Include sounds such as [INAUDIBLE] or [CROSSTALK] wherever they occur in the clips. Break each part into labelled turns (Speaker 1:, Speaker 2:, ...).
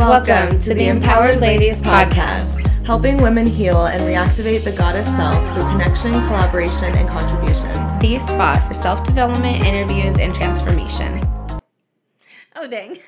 Speaker 1: Welcome to the Empowered Ladies Podcast,
Speaker 2: helping women heal and reactivate the goddess self through connection, collaboration, and contribution.
Speaker 1: The spot for self development, interviews, and transformation. Oh, dang.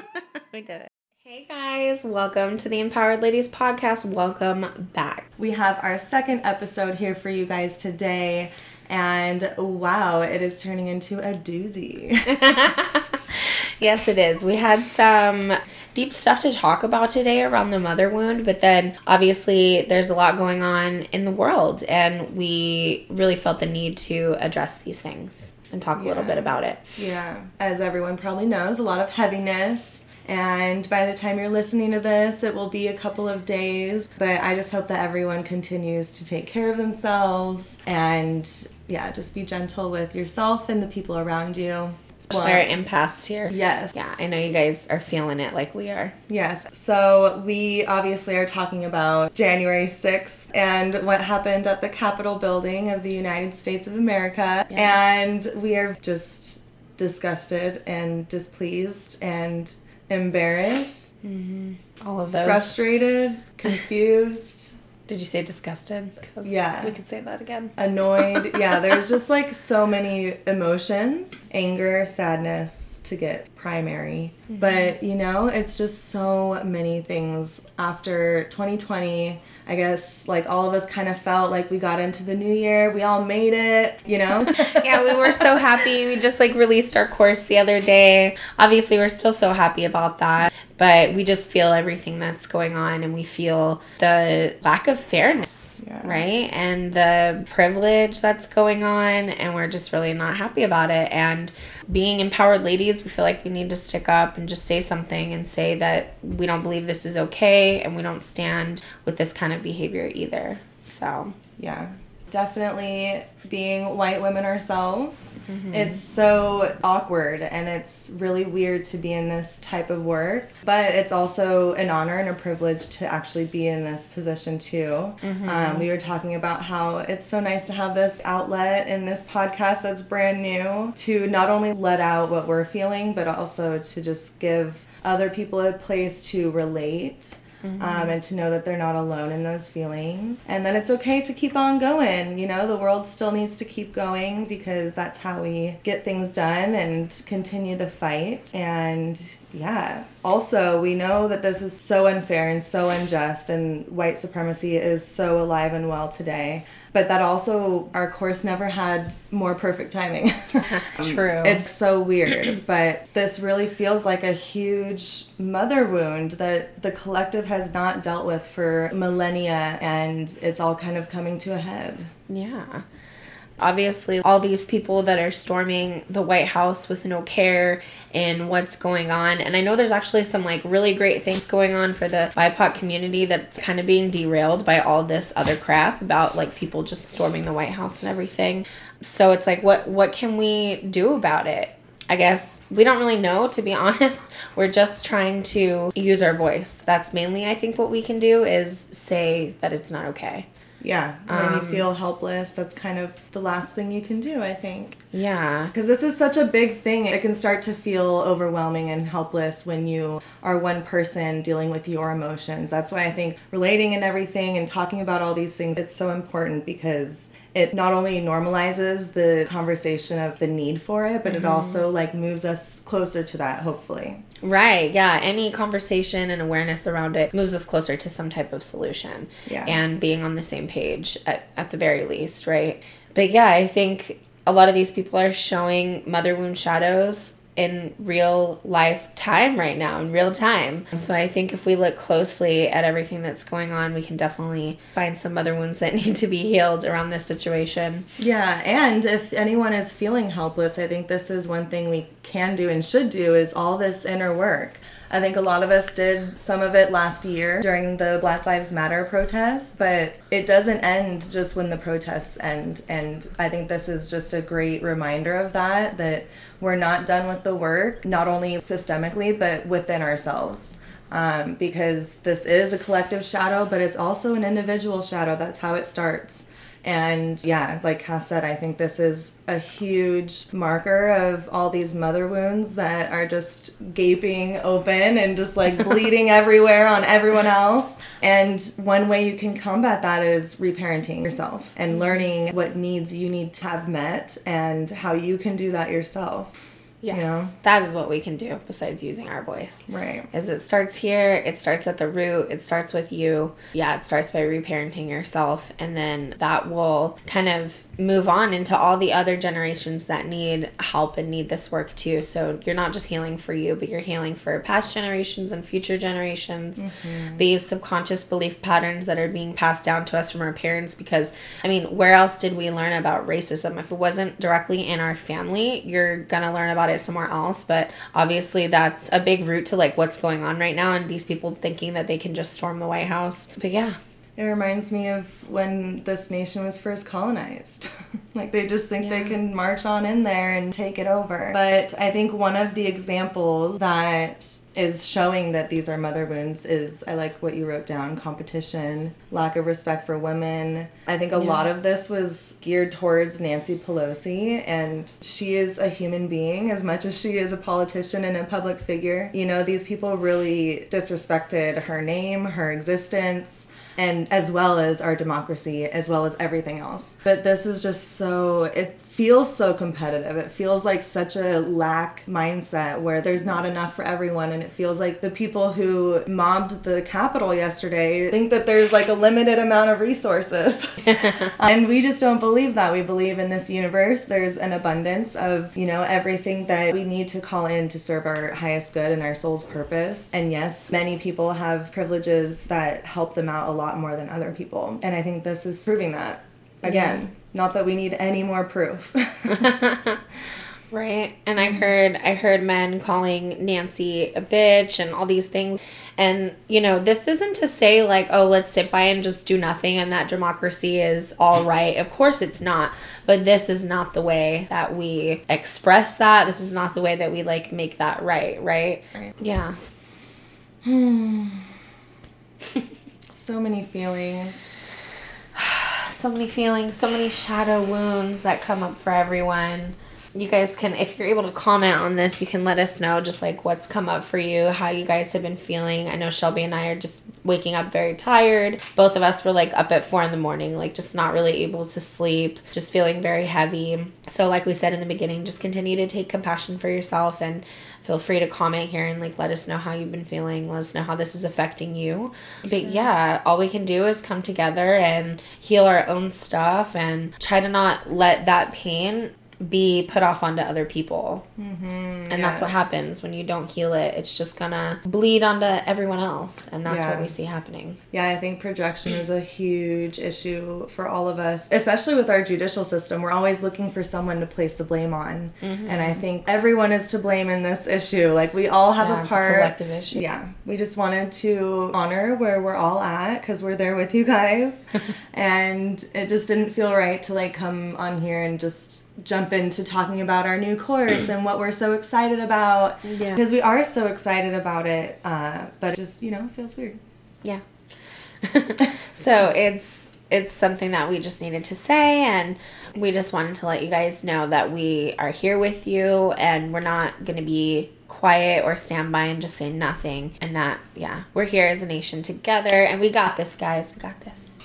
Speaker 1: [LAUGHS] we did it. Hey guys, welcome to the Empowered Ladies Podcast. Welcome back.
Speaker 2: We have our second episode here for you guys today. And wow, it is turning into a doozy. [LAUGHS]
Speaker 1: yes, it is. We had some deep stuff to talk about today around the mother wound, but then obviously there's a lot going on in the world, and we really felt the need to address these things and talk a little bit about it.
Speaker 2: Yeah. As everyone probably knows, a lot of heaviness. And by the time you're listening to this, it will be a couple of days. But I just hope that everyone continues to take care of themselves and, yeah, just be gentle with yourself and the people around you.
Speaker 1: Especially our empaths here.
Speaker 2: Yes.
Speaker 1: Yeah, I know you guys are feeling it like we are.
Speaker 2: Yes. So we obviously are talking about January 6th and what happened at the Capitol building of the United States of America. Yes. And we are just disgusted and displeased and embarrassed.
Speaker 1: Mm-hmm. All of those.
Speaker 2: Frustrated, confused.
Speaker 1: Did you say disgusted?
Speaker 2: Cause Yeah.
Speaker 1: We could say that again.
Speaker 2: Annoyed. [LAUGHS] yeah, there's just like so many emotions anger, sadness to get primary. Mm-hmm. But, you know, it's just so many things. After 2020, I guess like all of us kind of felt like we got into the new year. We all made it, you know? [LAUGHS]
Speaker 1: yeah, we were so happy. We just like released our course the other day. Obviously, we're still so happy about that but we just feel everything that's going on and we feel the lack of fairness yeah. right? And the privilege that's going on and we're just really not happy about it. And being empowered ladies we feel like we need to stick up and just say something and say that we don't believe this is okay and we don't stand with this kind of behavior either. So
Speaker 2: yeah definitely being white women ourselves. Mm-hmm. It's so awkward and it's really weird to be in this type of work, but it's also an honor and a privilege to actually be in this position too. Mm-hmm. Um, we were talking about how it's so nice to have this outlet in this podcast that's brand new to not only let out what we're feeling, but also to just give other people a place to relate Mm-hmm. Um, and to know that they're not alone in those feelings. And that it's okay to keep on going. You know, the world still needs to keep going because that's how we get things done and continue the fight. And yeah, also, we know that this is so unfair and so unjust, and white supremacy is so alive and well today but that also our course never had more perfect timing. [LAUGHS]
Speaker 1: Um, True.
Speaker 2: It's so weird, but this really feels like a huge mother wound that the collective has not dealt with for millennia and it's all kind of coming to a head.
Speaker 1: Yeah. Obviously, all these people that are storming the White House with no care in what's going on. And I know there's actually some like really great things going on for the BIPOC community that's kind of being derailed by all this other crap about like people just storming the White House and everything. So it's like what what can we do about it? I guess we don't really know, to be [LAUGHS] honest. We're just trying to use our voice. That's mainly, I think, what we can do is say that it's not okay.
Speaker 2: Yeah, when um, you feel helpless, that's kind of the last thing you can do, I think.
Speaker 1: Yeah.
Speaker 2: Because this is such a big thing. It can start to feel overwhelming and helpless when you are one person dealing with your emotions. That's why I think relating and everything and talking about all these things, it's so important because it not only normalizes the conversation of the need for it, but mm-hmm. it also like moves us closer to that, hopefully.
Speaker 1: Right. Yeah. Any conversation and awareness around it moves us closer to some type of solution.
Speaker 2: Yeah.
Speaker 1: And being on the same page at, at the very least, right? But yeah, I think a lot of these people are showing mother wound shadows in real life time right now, in real time. So I think if we look closely at everything that's going on, we can definitely find some other wounds that [LAUGHS] need to be healed around this situation.
Speaker 2: Yeah, and if anyone is feeling helpless, I think this is one thing we can do and should do is all this inner work. I think a lot of us did some of it last year during the Black Lives Matter protests, but it doesn't end just when the protests end. And I think this is just a great reminder of that, that we're not done with the work, not only systemically, but within ourselves. Um, because this is a collective shadow, but it's also an individual shadow. That's how it starts. And yeah, like Cass said, I think this is a huge marker of all these mother wounds that are just gaping open and just like [LAUGHS] bleeding everywhere on everyone else. And one way you can combat that is reparenting yourself and learning what needs you need to have met and how you can do that yourself.
Speaker 1: Yes.
Speaker 2: You know?
Speaker 1: That is what we can do besides using our voice.
Speaker 2: Right.
Speaker 1: Is it starts here, it starts at the root, it starts with you. Yeah, it starts by reparenting yourself and then that will kind of move on into all the other generations that need help and need this work too. So you're not just healing for you, but you're healing for past generations and future generations. Mm-hmm. These subconscious belief patterns that are being passed down to us from our parents because I mean, where else did we learn about racism? If it wasn't directly in our family, you're going to learn about it somewhere else, but obviously that's a big root to like what's going on right now and these people thinking that they can just storm the White House. But yeah,
Speaker 2: It reminds me of when this nation was first colonized. [LAUGHS] like they just think they can march on in there and take it over. But I think one of the examples that is showing that these are mother wounds is I like what you wrote down competition, lack of respect for women. I think a lot of this was geared towards Nancy Pelosi, and she is a human being as much as she is a politician and a public figure. You know, these people really disrespected her name, her existence and as well as our democracy, as well as everything else. But this is just so, it feels so competitive. It feels like such a lack mindset where there's not enough for everyone. And it feels like the people who mobbed the Capitol yesterday think that there's like a limited amount of resources. [LAUGHS] [LAUGHS] and we just don't believe that. We believe in this universe, there's an abundance of, you know, everything that we need to call in to serve our highest good and our soul's purpose. And yes, many people have privileges that help them out a lot more than other people. And I think this is proving that. Again, not that we need any more proof. [LAUGHS]
Speaker 1: right. And I heard I heard men calling Nancy a bitch and all these things. And you know, this isn't to say like, oh, let's sit by and just do nothing and that democracy is all right. Of course it's not. But this is not the way that we express that. This is not the way that we like make that right, right?
Speaker 2: Right.
Speaker 1: Yeah. [SIGHS] [LAUGHS]
Speaker 2: so many feelings. [SIGHS]
Speaker 1: so many feelings, so many shadow wounds that come up for everyone. You guys can, if you're able to comment on this, you can let us know just like what's come up for you, how you guys have been feeling. I know Shelby and I are just waking up very tired. Both of us were like up at four in the morning, like just not really able to sleep, just feeling very heavy. So, like we said in the beginning, just continue to take compassion for yourself and feel free to comment here and like let us know how you've been feeling let us know how this is affecting you but yeah all we can do is come together and heal our own stuff and try to not let that pain be put off onto other people and that's what happens when you don't heal it it's just gonna bleed onto everyone else and that's what we see happening
Speaker 2: Yeah, I think projection is a huge issue for all of us, especially with our judicial system. We're always looking for someone to place the blame on.
Speaker 1: Mm-hmm.
Speaker 2: And I think everyone is to blame in this issue. Like, we all have
Speaker 1: Yeah,
Speaker 2: a
Speaker 1: it's a
Speaker 2: part.
Speaker 1: collective issue.
Speaker 2: Yeah, we just wanted to honor where we're all at because we're there with you guys. [LAUGHS] and it just didn't feel right to like come on here and just jump into talking about our new course and what we're so excited about.
Speaker 1: Yeah.
Speaker 2: Because we are so excited about it. Uh, but it just, you know, feels weird.
Speaker 1: Yeah. [LAUGHS] so it's it's something that we just needed to say and we just wanted to let you guys know that we are here with you and we're not going to be quiet or stand by and just say nothing and that yeah, we're here as a nation together and we got this guys, we got this.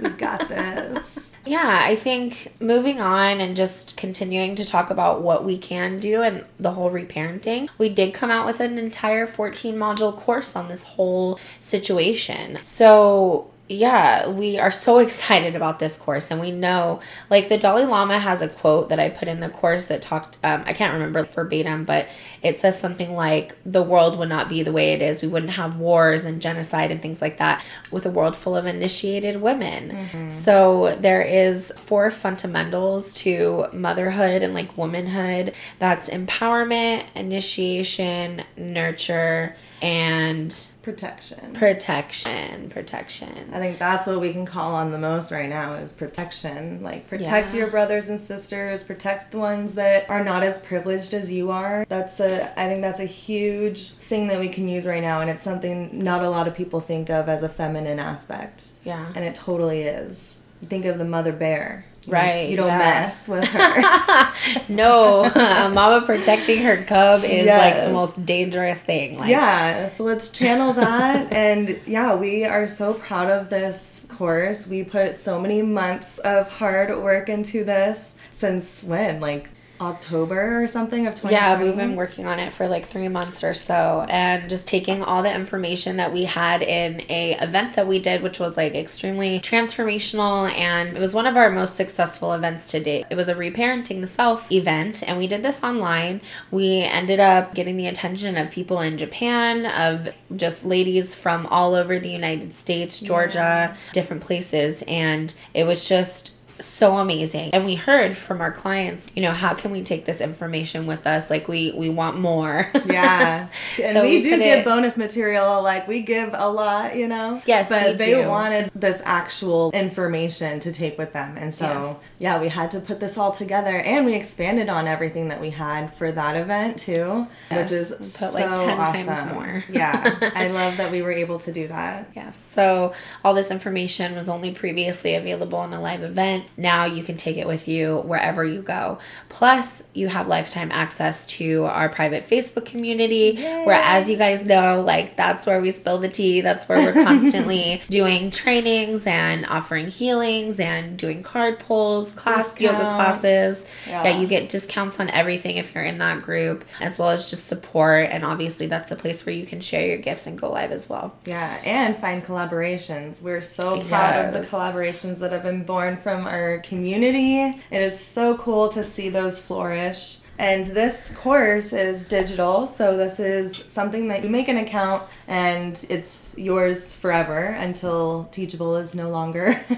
Speaker 2: We got [LAUGHS] this.
Speaker 1: Yeah, I think moving on and just continuing to talk about what we can do and the whole reparenting, we did come out with an entire 14 module course on this whole situation. So, yeah, we are so [LAUGHS] excited about this course, and we know, like, the Dalai Lama has a quote that I put in the course that talked, um, I can't remember verbatim, but it says something like, the world would not be the way it is. We wouldn't have wars and genocide and things like that with a world full of initiated women. So, there is four fundamentals to motherhood and like womanhood that's empowerment, initiation, nurture, and
Speaker 2: Protection.
Speaker 1: protection. Protection.
Speaker 2: I think that's what we can call on the most right now is protection. Like protect
Speaker 1: Yeah.
Speaker 2: your brothers and sisters, protect the ones that are not as privileged as you are. That's a I think that's a huge thing that we can use right now and it's something not a lot of people think of as a feminine aspect.
Speaker 1: Yeah.
Speaker 2: And it totally is. think of the mother bear.
Speaker 1: Right,
Speaker 2: you don't
Speaker 1: yeah.
Speaker 2: mess with [LAUGHS] her.
Speaker 1: no, a mama protecting her cub is like the most dangerous thing. Like,
Speaker 2: yeah, so let's channel that. [LAUGHS] and yeah, we are so proud of this course. We put so many months of hard work into this since when? Like October or something of 2020?
Speaker 1: Yeah, we've been working on it for like three months or so, and just taking all the information that we had in a event that we did, which was like extremely transformational, and it was one of our most successful events to date. It was a reparenting the self event, and we did this online. We ended up getting the attention of people in Japan, of just ladies from all over the United States, Georgia, different places, and it was just so amazing and we heard from our clients you know how can we take this information with us like we we want more [LAUGHS]
Speaker 2: Yeah. And
Speaker 1: So
Speaker 2: we,
Speaker 1: we
Speaker 2: do give
Speaker 1: it-
Speaker 2: bonus material, like we give a lot, you know?
Speaker 1: Yes,
Speaker 2: But they
Speaker 1: do.
Speaker 2: wanted this actual information to take with them. And so,
Speaker 1: Yes.
Speaker 2: yeah, we had to put this all together and we expanded on everything that we had for that event too,
Speaker 1: Yes,
Speaker 2: which is
Speaker 1: we
Speaker 2: so
Speaker 1: put, like, 10
Speaker 2: awesome.
Speaker 1: times more. [LAUGHS]
Speaker 2: yeah. I [LAUGHS] love that we were able to do that.
Speaker 1: Yes. So all this information was only previously available in a live event. Now you can take it with you wherever you go. Plus, you have lifetime access to our private Facebook community, where, as you guys know, like that's where we spill the tea. That's where we're constantly [LAUGHS] doing trainings and offering healings and doing card pulls, class yoga classes.
Speaker 2: Yeah.
Speaker 1: yeah, you get discounts on everything if you're in that group, as well as just support. And obviously, that's the place where you can share your gifts and go live as well.
Speaker 2: Yeah, and find collaborations. We're so proud of the collaborations that have been born from our community. It is so cool to see those flourish. And this course is digital, so this is something that you make an account and it's yours forever until Teachable is no longer. [LAUGHS]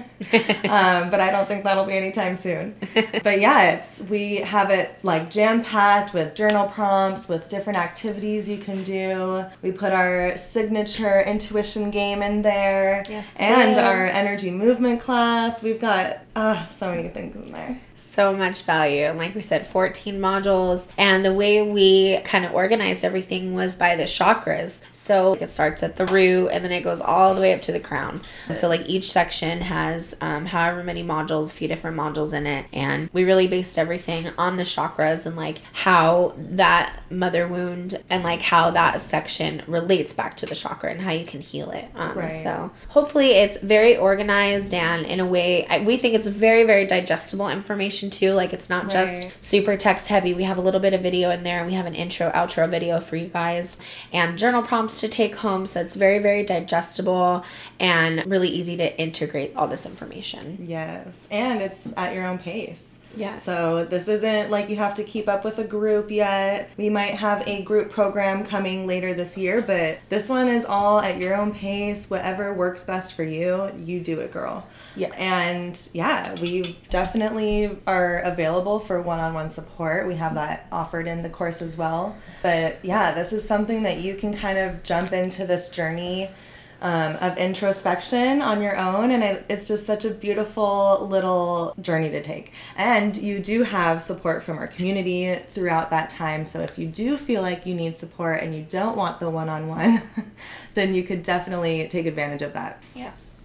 Speaker 2: um, but I don't think that'll be anytime soon. But yeah, it's we have it like jam packed with journal prompts, with different activities you can do. We put our signature intuition game in there,
Speaker 1: Yes,
Speaker 2: and our energy movement class. We've got uh, so many things in there.
Speaker 1: So much value. And like we said, 14 modules. And the way we kind of organized everything was by the chakras. So it starts at the root and then it goes all the way up to the crown. So, like, each section has um, however many modules, a few different modules in it. And we really based everything on the chakras and like how that mother wound and like how that section relates back to the chakra and how you can heal it. Um,
Speaker 2: Right.
Speaker 1: So, hopefully, it's very organized and in a way, I, we think it's very, very digestible information too. Like, it's not just super text heavy. We have a little bit of video in there and we have an intro, outro video for you guys and journal prompts to take home. So, it's very, very digestible and really easy to integrate all this information.
Speaker 2: Yes, and it's at your own pace.
Speaker 1: Yes.
Speaker 2: So this isn't like you have to keep up with a group yet. We might have a group program coming later this year, but this one is all at your own pace. Whatever works best for you, you do it, girl.
Speaker 1: Yeah.
Speaker 2: And yeah, we definitely are available for one-on-one support. We have that offered in the course as well. But yeah, this is something that you can kind of jump into this journey um, of introspection on your own and it, it's just such a beautiful little journey to take and you do have support from our community throughout that time so if you do feel like you need support and you don't want the one-on-one [LAUGHS] then you could definitely take advantage of that
Speaker 1: Yes.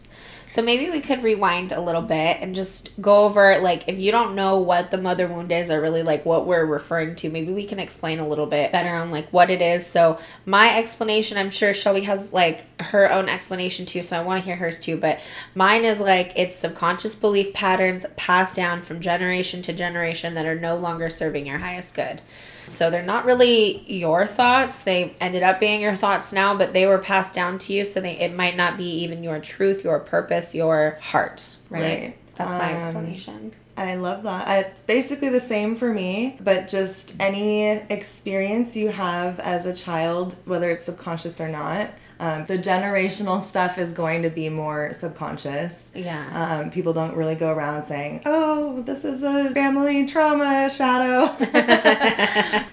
Speaker 1: So maybe we could rewind a little bit and just go over like if you don't know what the mother wound is or really like what we're referring to, maybe we can explain a little bit better on like what it is. So my explanation, I'm sure Shelby has like her own explanation too, so I want to hear hers too, but mine is like it's subconscious belief patterns passed down from generation to generation that are no longer serving your highest good. So they're not really your thoughts. They ended up being your thoughts now, but they were passed down to you. So they it might not be even your truth, your purpose, your heart. Right.
Speaker 2: Right.
Speaker 1: That's my
Speaker 2: Um,
Speaker 1: explanation.
Speaker 2: I love that. It's basically the same for me, but just any experience you have as a child, whether it's subconscious or not, um, the generational stuff is going to be more subconscious.
Speaker 1: Yeah.
Speaker 2: Um, people don't really go around saying, oh, this is a family trauma shadow. [LAUGHS]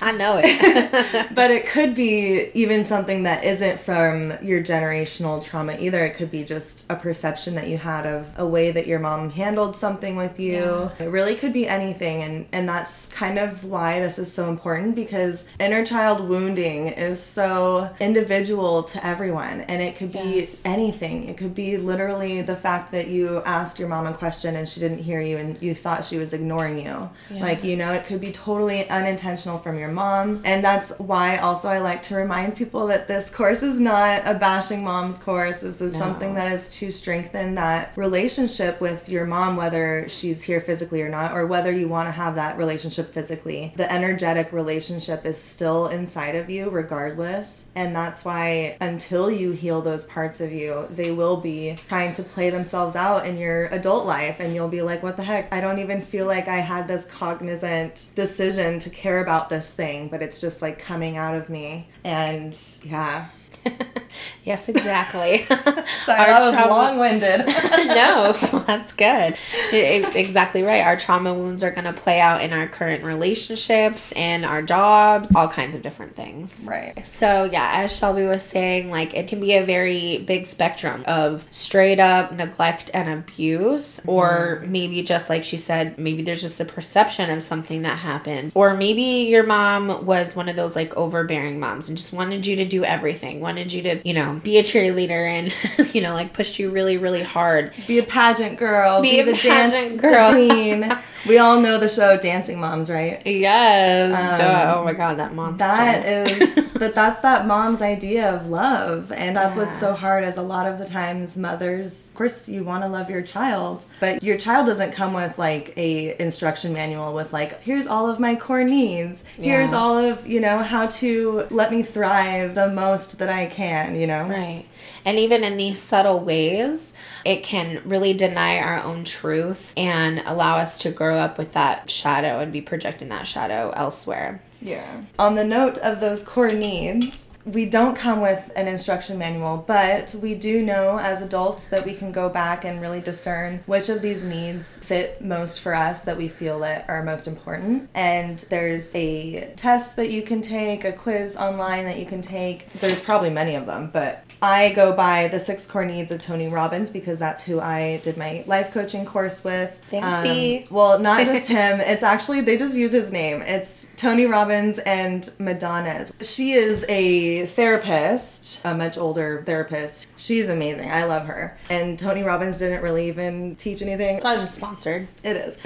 Speaker 1: I know it. [LAUGHS]
Speaker 2: but it could be even something that isn't from your generational trauma either. It could be just a perception that you had of a way that your mom handled something with you.
Speaker 1: Yeah.
Speaker 2: it really could be anything and and that's kind of why this is so important because inner child wounding is so individual to everyone and it could be
Speaker 1: Yes.
Speaker 2: anything. It could be literally the fact that you asked your mom a question and she didn't hear you and you thought she was ignoring you.
Speaker 1: Yeah.
Speaker 2: Like, you know, it could be totally unintentional from your mom. And that's why also I like to remind people that this course is not a bashing moms course. This is
Speaker 1: No.
Speaker 2: something that is to strengthen that relationship with your mom, whether she's here physically or not, or whether you want to have that relationship physically. The energetic relationship is still inside of you regardless. And that's why until you heal those parts of you, they will be trying to play themselves out in your adult life. And you'll be like, what the heck? I don't even feel like I had this cognizant decision to care about this thing, but it's just like coming out of me. And yeah. [LAUGHS]
Speaker 1: yes, exactly. [LAUGHS]
Speaker 2: Sorry,
Speaker 1: Our
Speaker 2: that was
Speaker 1: trauma-
Speaker 2: long winded. [LAUGHS]
Speaker 1: no, that's good. She, exactly right. Our trauma wounds are going to play out in our current relationships and our jobs, all kinds of different things.
Speaker 2: right.
Speaker 1: So, yeah, as Shelby was saying, like it can be a very big spectrum of straight up neglect and abuse, or mm-hmm. maybe just like she said, maybe there's just a perception of something that happened, or maybe your mom was one of those like overbearing moms and just wanted you to do everything, wanted you to, you know, be a cheerleader and, [LAUGHS] you know, like pushed you really, really hard.
Speaker 2: Be a pageant girl.
Speaker 1: Be
Speaker 2: Be,
Speaker 1: a
Speaker 2: the
Speaker 1: pageant
Speaker 2: dance
Speaker 1: girl.
Speaker 2: queen. we all know the show Dancing Moms, right?
Speaker 1: Yes.
Speaker 2: Um,
Speaker 1: oh my god, that mom.
Speaker 2: That is, [LAUGHS] but that's that mom's idea of love. And that's what's so hard is a lot of the times mothers, of course, you want to love your child, but your child doesn't come with like a instruction manual with like, here's all of my core needs. Here's
Speaker 1: Yeah.
Speaker 2: all of, you know, how to let me thrive the most that I can, you know?
Speaker 1: Right. And even in these subtle ways, it can really deny our own truth and allow us to grow up with that shadow and be projecting that shadow elsewhere.
Speaker 2: Yeah. On the note of those core needs, we don't come with an instruction manual, but we do know as adults that we can go back and really discern which of these needs fit most for us that we feel that are most important. And there's a test that you can take, a quiz online that you can take. There's probably many of them, but I go by the six core needs of Tony Robbins because that's who I did my life coaching course with.
Speaker 1: Fancy.
Speaker 2: Um, well, not just [LAUGHS] him. It's actually they just use his name. It's Tony Robbins and Madanes. She is a therapist, a much older therapist. She's amazing. I love her. And Tony Robbins didn't really even teach anything.
Speaker 1: Probably just sponsored.
Speaker 2: It is. [LAUGHS]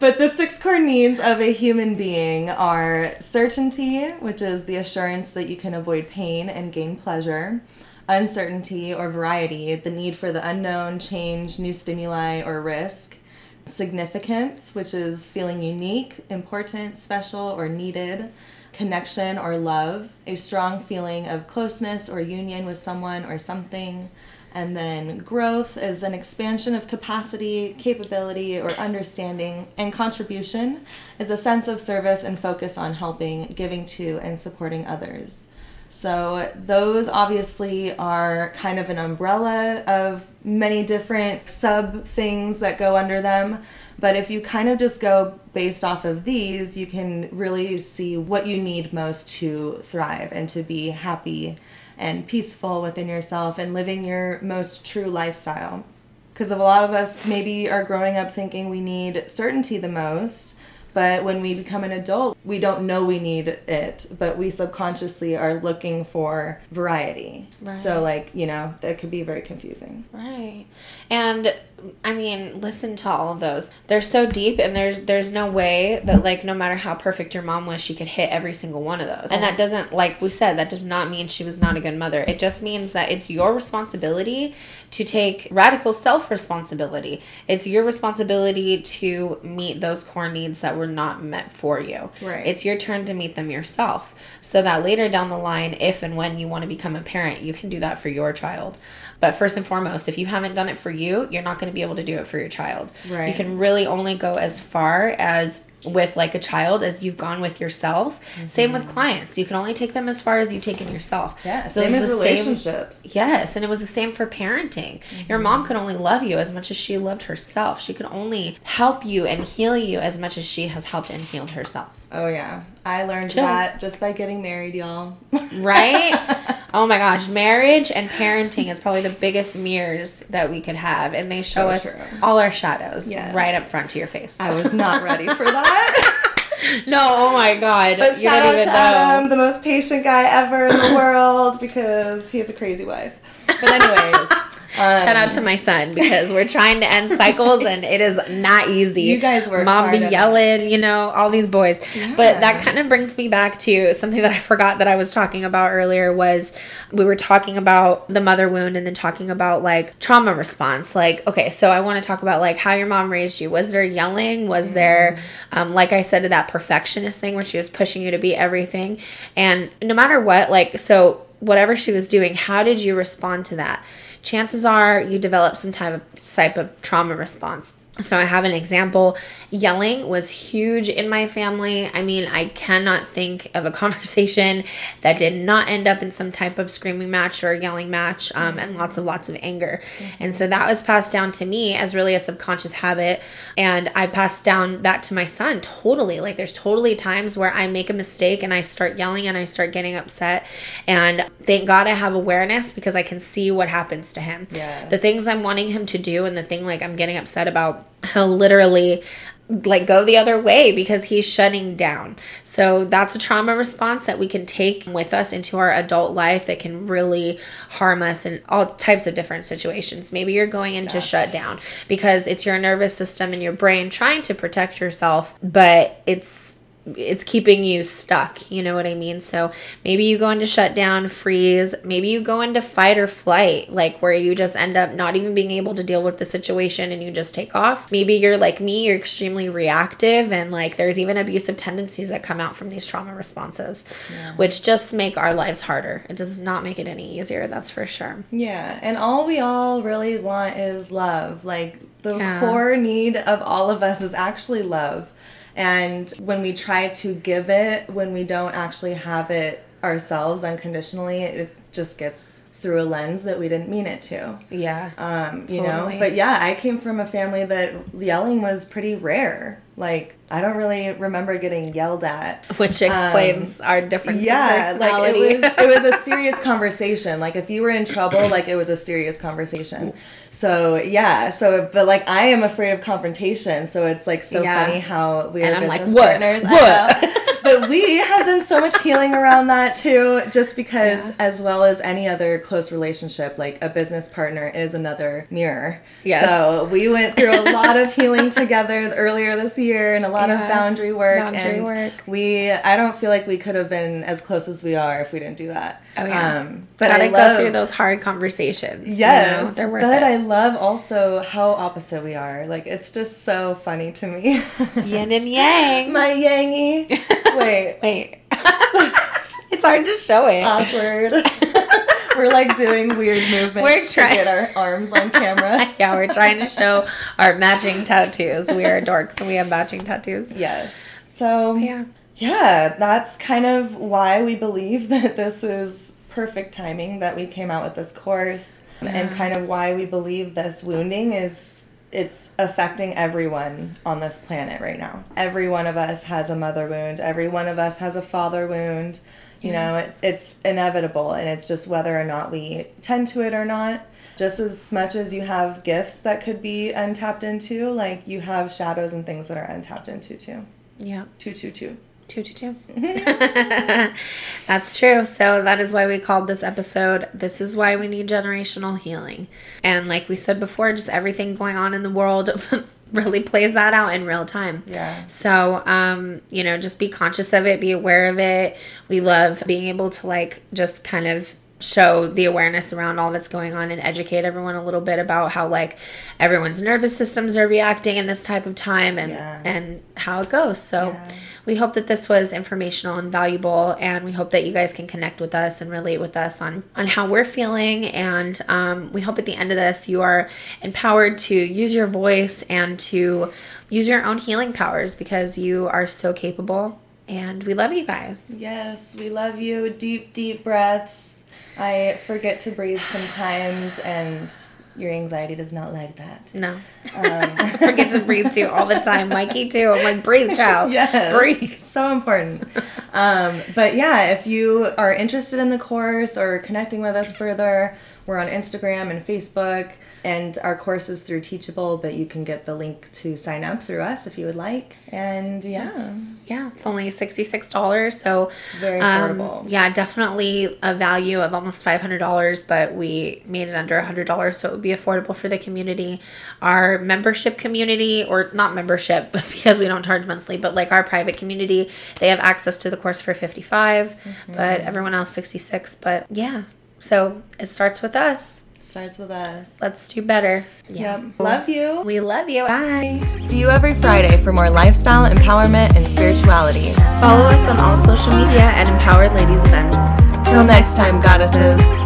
Speaker 2: but the six core needs of a human being are certainty, which is the assurance that you can avoid pain and gain pleasure. Uncertainty or variety, the need for the unknown, change, new stimuli, or risk. Significance, which is feeling unique, important, special, or needed. Connection or love, a strong feeling of closeness or union with someone or something. And then growth is an expansion of capacity, capability, or understanding. And contribution is a sense of service and focus on helping, giving to, and supporting others. So, those obviously are kind of an umbrella of many different sub things that go under them. But if you kind of just go based off of these, you can really see what you need most to thrive and to be happy and peaceful within yourself and living your most true lifestyle. Because a lot of us maybe are growing up thinking we need certainty the most, but when we become an adult, we don't know we need it, but we subconsciously are looking for variety.
Speaker 1: Right.
Speaker 2: So, like, you know, that could be very confusing.
Speaker 1: Right. And I mean, listen to all of those. They're so deep and there's there's no way that like no matter how perfect your mom was, she could hit every single one of those. And that uh-huh. doesn't like we said, that does not mean she was not a good mother. It just means that it's your responsibility to take radical self-responsibility. It's your responsibility to meet those core needs that were not met for you.
Speaker 2: Right.
Speaker 1: It's your turn to meet them yourself. So that later down the line, if and when you want to become a parent, you can do that for your child. But first and foremost, if you haven't done it for you, you're not going to be able to do it for your child.
Speaker 2: Right.
Speaker 1: You can really only go as far as with like a child as you've gone with yourself. Mm-hmm. Same with clients. You can only take them as far as you've taken yourself.
Speaker 2: Yeah,
Speaker 1: So
Speaker 2: same as
Speaker 1: the same-
Speaker 2: relationships.
Speaker 1: Yes, and it was the same for parenting. Your mm-hmm. mom could only love you as much as she loved herself. She could only help you and heal you as much as she has helped and healed herself.
Speaker 2: Oh yeah, I learned
Speaker 1: Chills.
Speaker 2: that just by getting married, y'all.
Speaker 1: right? [LAUGHS] oh my gosh, marriage and parenting is probably the biggest mirrors that we could have, and they show
Speaker 2: So
Speaker 1: us
Speaker 2: true.
Speaker 1: all our shadows
Speaker 2: Yes.
Speaker 1: right up front to your face.
Speaker 2: I was not ready for that. [LAUGHS]
Speaker 1: no, oh my god,
Speaker 2: but
Speaker 1: you
Speaker 2: shout out to
Speaker 1: know.
Speaker 2: Adam, the most patient guy ever in the world, because he has a crazy wife. But anyways, [LAUGHS] um,
Speaker 1: Shout out to my son because we're trying to end cycles and it is not easy.
Speaker 2: You guys work
Speaker 1: Mom be yelling, you know, all these boys. But that kind of brings me back to something that I forgot that I was talking about earlier was we were talking about the mother wound and then talking about like trauma response. Like, okay, so I want to talk about like how your mom raised you. Was there yelling? Was there, um, like I said, to that perfectionist thing where she was pushing you to be everything? And no matter what, like, so whatever she was doing, how did you respond to that? Chances are you develop some type of type of trauma response. So I have an example. Yelling was huge in my family. I mean, I cannot think of a [LAUGHS] conversation that did not end up in some type of screaming match or yelling match, um, and lots of lots of anger. And so that was passed down to me as really a subconscious habit, and I passed down that to my son totally. Like there's totally times where I make a mistake and I start yelling and I start getting upset, and thank God I have awareness because I can see what happens to him.
Speaker 2: Yes.
Speaker 1: The things I'm wanting him to do and the thing like I'm getting upset about, he'll literally like go the other way because he's shutting down. So that's a trauma response that we can take with us into our adult life that can really harm us in all types of different situations. Maybe you're going into shut down because it's your nervous system and your brain trying to protect yourself, but it's it's keeping you stuck. You know what I mean? So maybe you go into shutdown, freeze. Maybe you go into fight or flight, like where you just end up not even being able to deal with the situation and you just take off. Maybe you're like me, you're extremely reactive, and like there's even abusive tendencies that come out from these trauma responses, which just make our lives harder. It does not make it any easier, that's for sure.
Speaker 2: Yeah, and all we all really want is love. Like the
Speaker 1: Yeah.
Speaker 2: core need of all of us is actually love. And when we try to give it, when we don't actually have it ourselves unconditionally, it just gets through a lens that we didn't mean it to.
Speaker 1: Yeah.
Speaker 2: Um, you know, but yeah, I came from a family that yelling was pretty rare. Like I don't really remember getting yelled at.
Speaker 1: which explains our difference
Speaker 2: Um, Yeah, like it was it was [LAUGHS] a serious conversation. Like if you were in trouble, like it was a serious conversation. So yeah, so but like I am afraid of confrontation, so it's like so
Speaker 1: Yeah.
Speaker 2: funny how we are
Speaker 1: And I'm like,
Speaker 2: business
Speaker 1: "What?
Speaker 2: partners.
Speaker 1: What?" [LAUGHS]
Speaker 2: know. but we have done so much healing around that too, just because
Speaker 1: Yeah.
Speaker 2: as well as any other close relationship, like a business partner is another mirror.
Speaker 1: Yes.
Speaker 2: So we went through a lot of healing together earlier this year and a lot
Speaker 1: Yeah.
Speaker 2: of boundary work
Speaker 1: Boundary
Speaker 2: and
Speaker 1: work.
Speaker 2: we I don't feel like we could have been as close as we are if we didn't do that.
Speaker 1: Oh yeah,
Speaker 2: Um,
Speaker 1: but gotta
Speaker 2: I
Speaker 1: go
Speaker 2: love
Speaker 1: through those hard conversations. you know?
Speaker 2: Yes,
Speaker 1: they're worth
Speaker 2: but
Speaker 1: it.
Speaker 2: I love also how opposite we are. Like it's just so funny to me.
Speaker 1: Yin and yang. [LAUGHS]
Speaker 2: My yangy. [LAUGHS] Wait, [LAUGHS]
Speaker 1: Wait, [LAUGHS] it's hard to show it.
Speaker 2: awkward. [LAUGHS] We're like doing weird movements
Speaker 1: We're trying to
Speaker 2: get our arms on camera.
Speaker 1: yeah, we're trying to show our matching tattoos. We are dorks and we have matching tattoos.
Speaker 2: yes. So
Speaker 1: Yeah.
Speaker 2: yeah, that's kind of why we believe that this is perfect timing that we came out with this course and kind of why we believe this wounding is it's affecting everyone on this planet right now. Every one of us has a mother wound, every one of us has a father wound. You know, it, it's inevitable and it's just whether or not we tend to it or not. Just as much as you have gifts that could be untapped into, like you have shadows and things that are untapped into too.
Speaker 1: Yeah.
Speaker 2: Two, two, two.
Speaker 1: Two, two, two. [LAUGHS] That's true. So that is why we called this episode This is Why We Need Generational Healing. And like we said before, just everything going on in the world [LAUGHS] really plays that out in real time.
Speaker 2: Yeah.
Speaker 1: So, um, you know, just be conscious of it, be aware of it. We love being able to like just kind of show the awareness around all that's going on and educate everyone a little bit about how like everyone's nervous systems are reacting in this type of time and
Speaker 2: Yeah.
Speaker 1: and how it goes. So
Speaker 2: Yeah.
Speaker 1: We hope that this was informational and valuable and we hope that you guys can connect with us and relate with us on on how we're feeling and um, we hope at the end of this you are empowered to use your voice and to use your own healing powers because you are so capable and we love you guys
Speaker 2: Yes, we love you. Deep, deep breaths. I forget to breathe sometimes, and your anxiety does not like that.
Speaker 1: No. Um. [LAUGHS] Forget to breathe too all the time. Mikey too. I'm like, breathe, child.
Speaker 2: Yes.
Speaker 1: Breathe.
Speaker 2: So important. um, but yeah, if you are interested in the course or connecting with us further, we're on Instagram and Facebook, and our course is through Teachable, but you can get the link to sign up through us if you would like. And yeah. Yes.
Speaker 1: Yeah, it's only $66. So
Speaker 2: very affordable.
Speaker 1: Um, yeah, definitely a value of almost $500, but we made it under $100 so it would be affordable for the community. Our membership community, or not membership [LAUGHS] because we don't charge monthly, but like our private community, they have access to the course for 55 mm-hmm. but everyone else 66 But yeah, so it starts with us.
Speaker 2: Starts with us.
Speaker 1: Let's do better.
Speaker 2: Yeah. Yep. Love you.
Speaker 1: We love you. Bye.
Speaker 2: See you every Friday for more lifestyle, empowerment, and spirituality.
Speaker 1: Follow us on all social media at Empowered Ladies Events.
Speaker 2: Till next time, goddesses.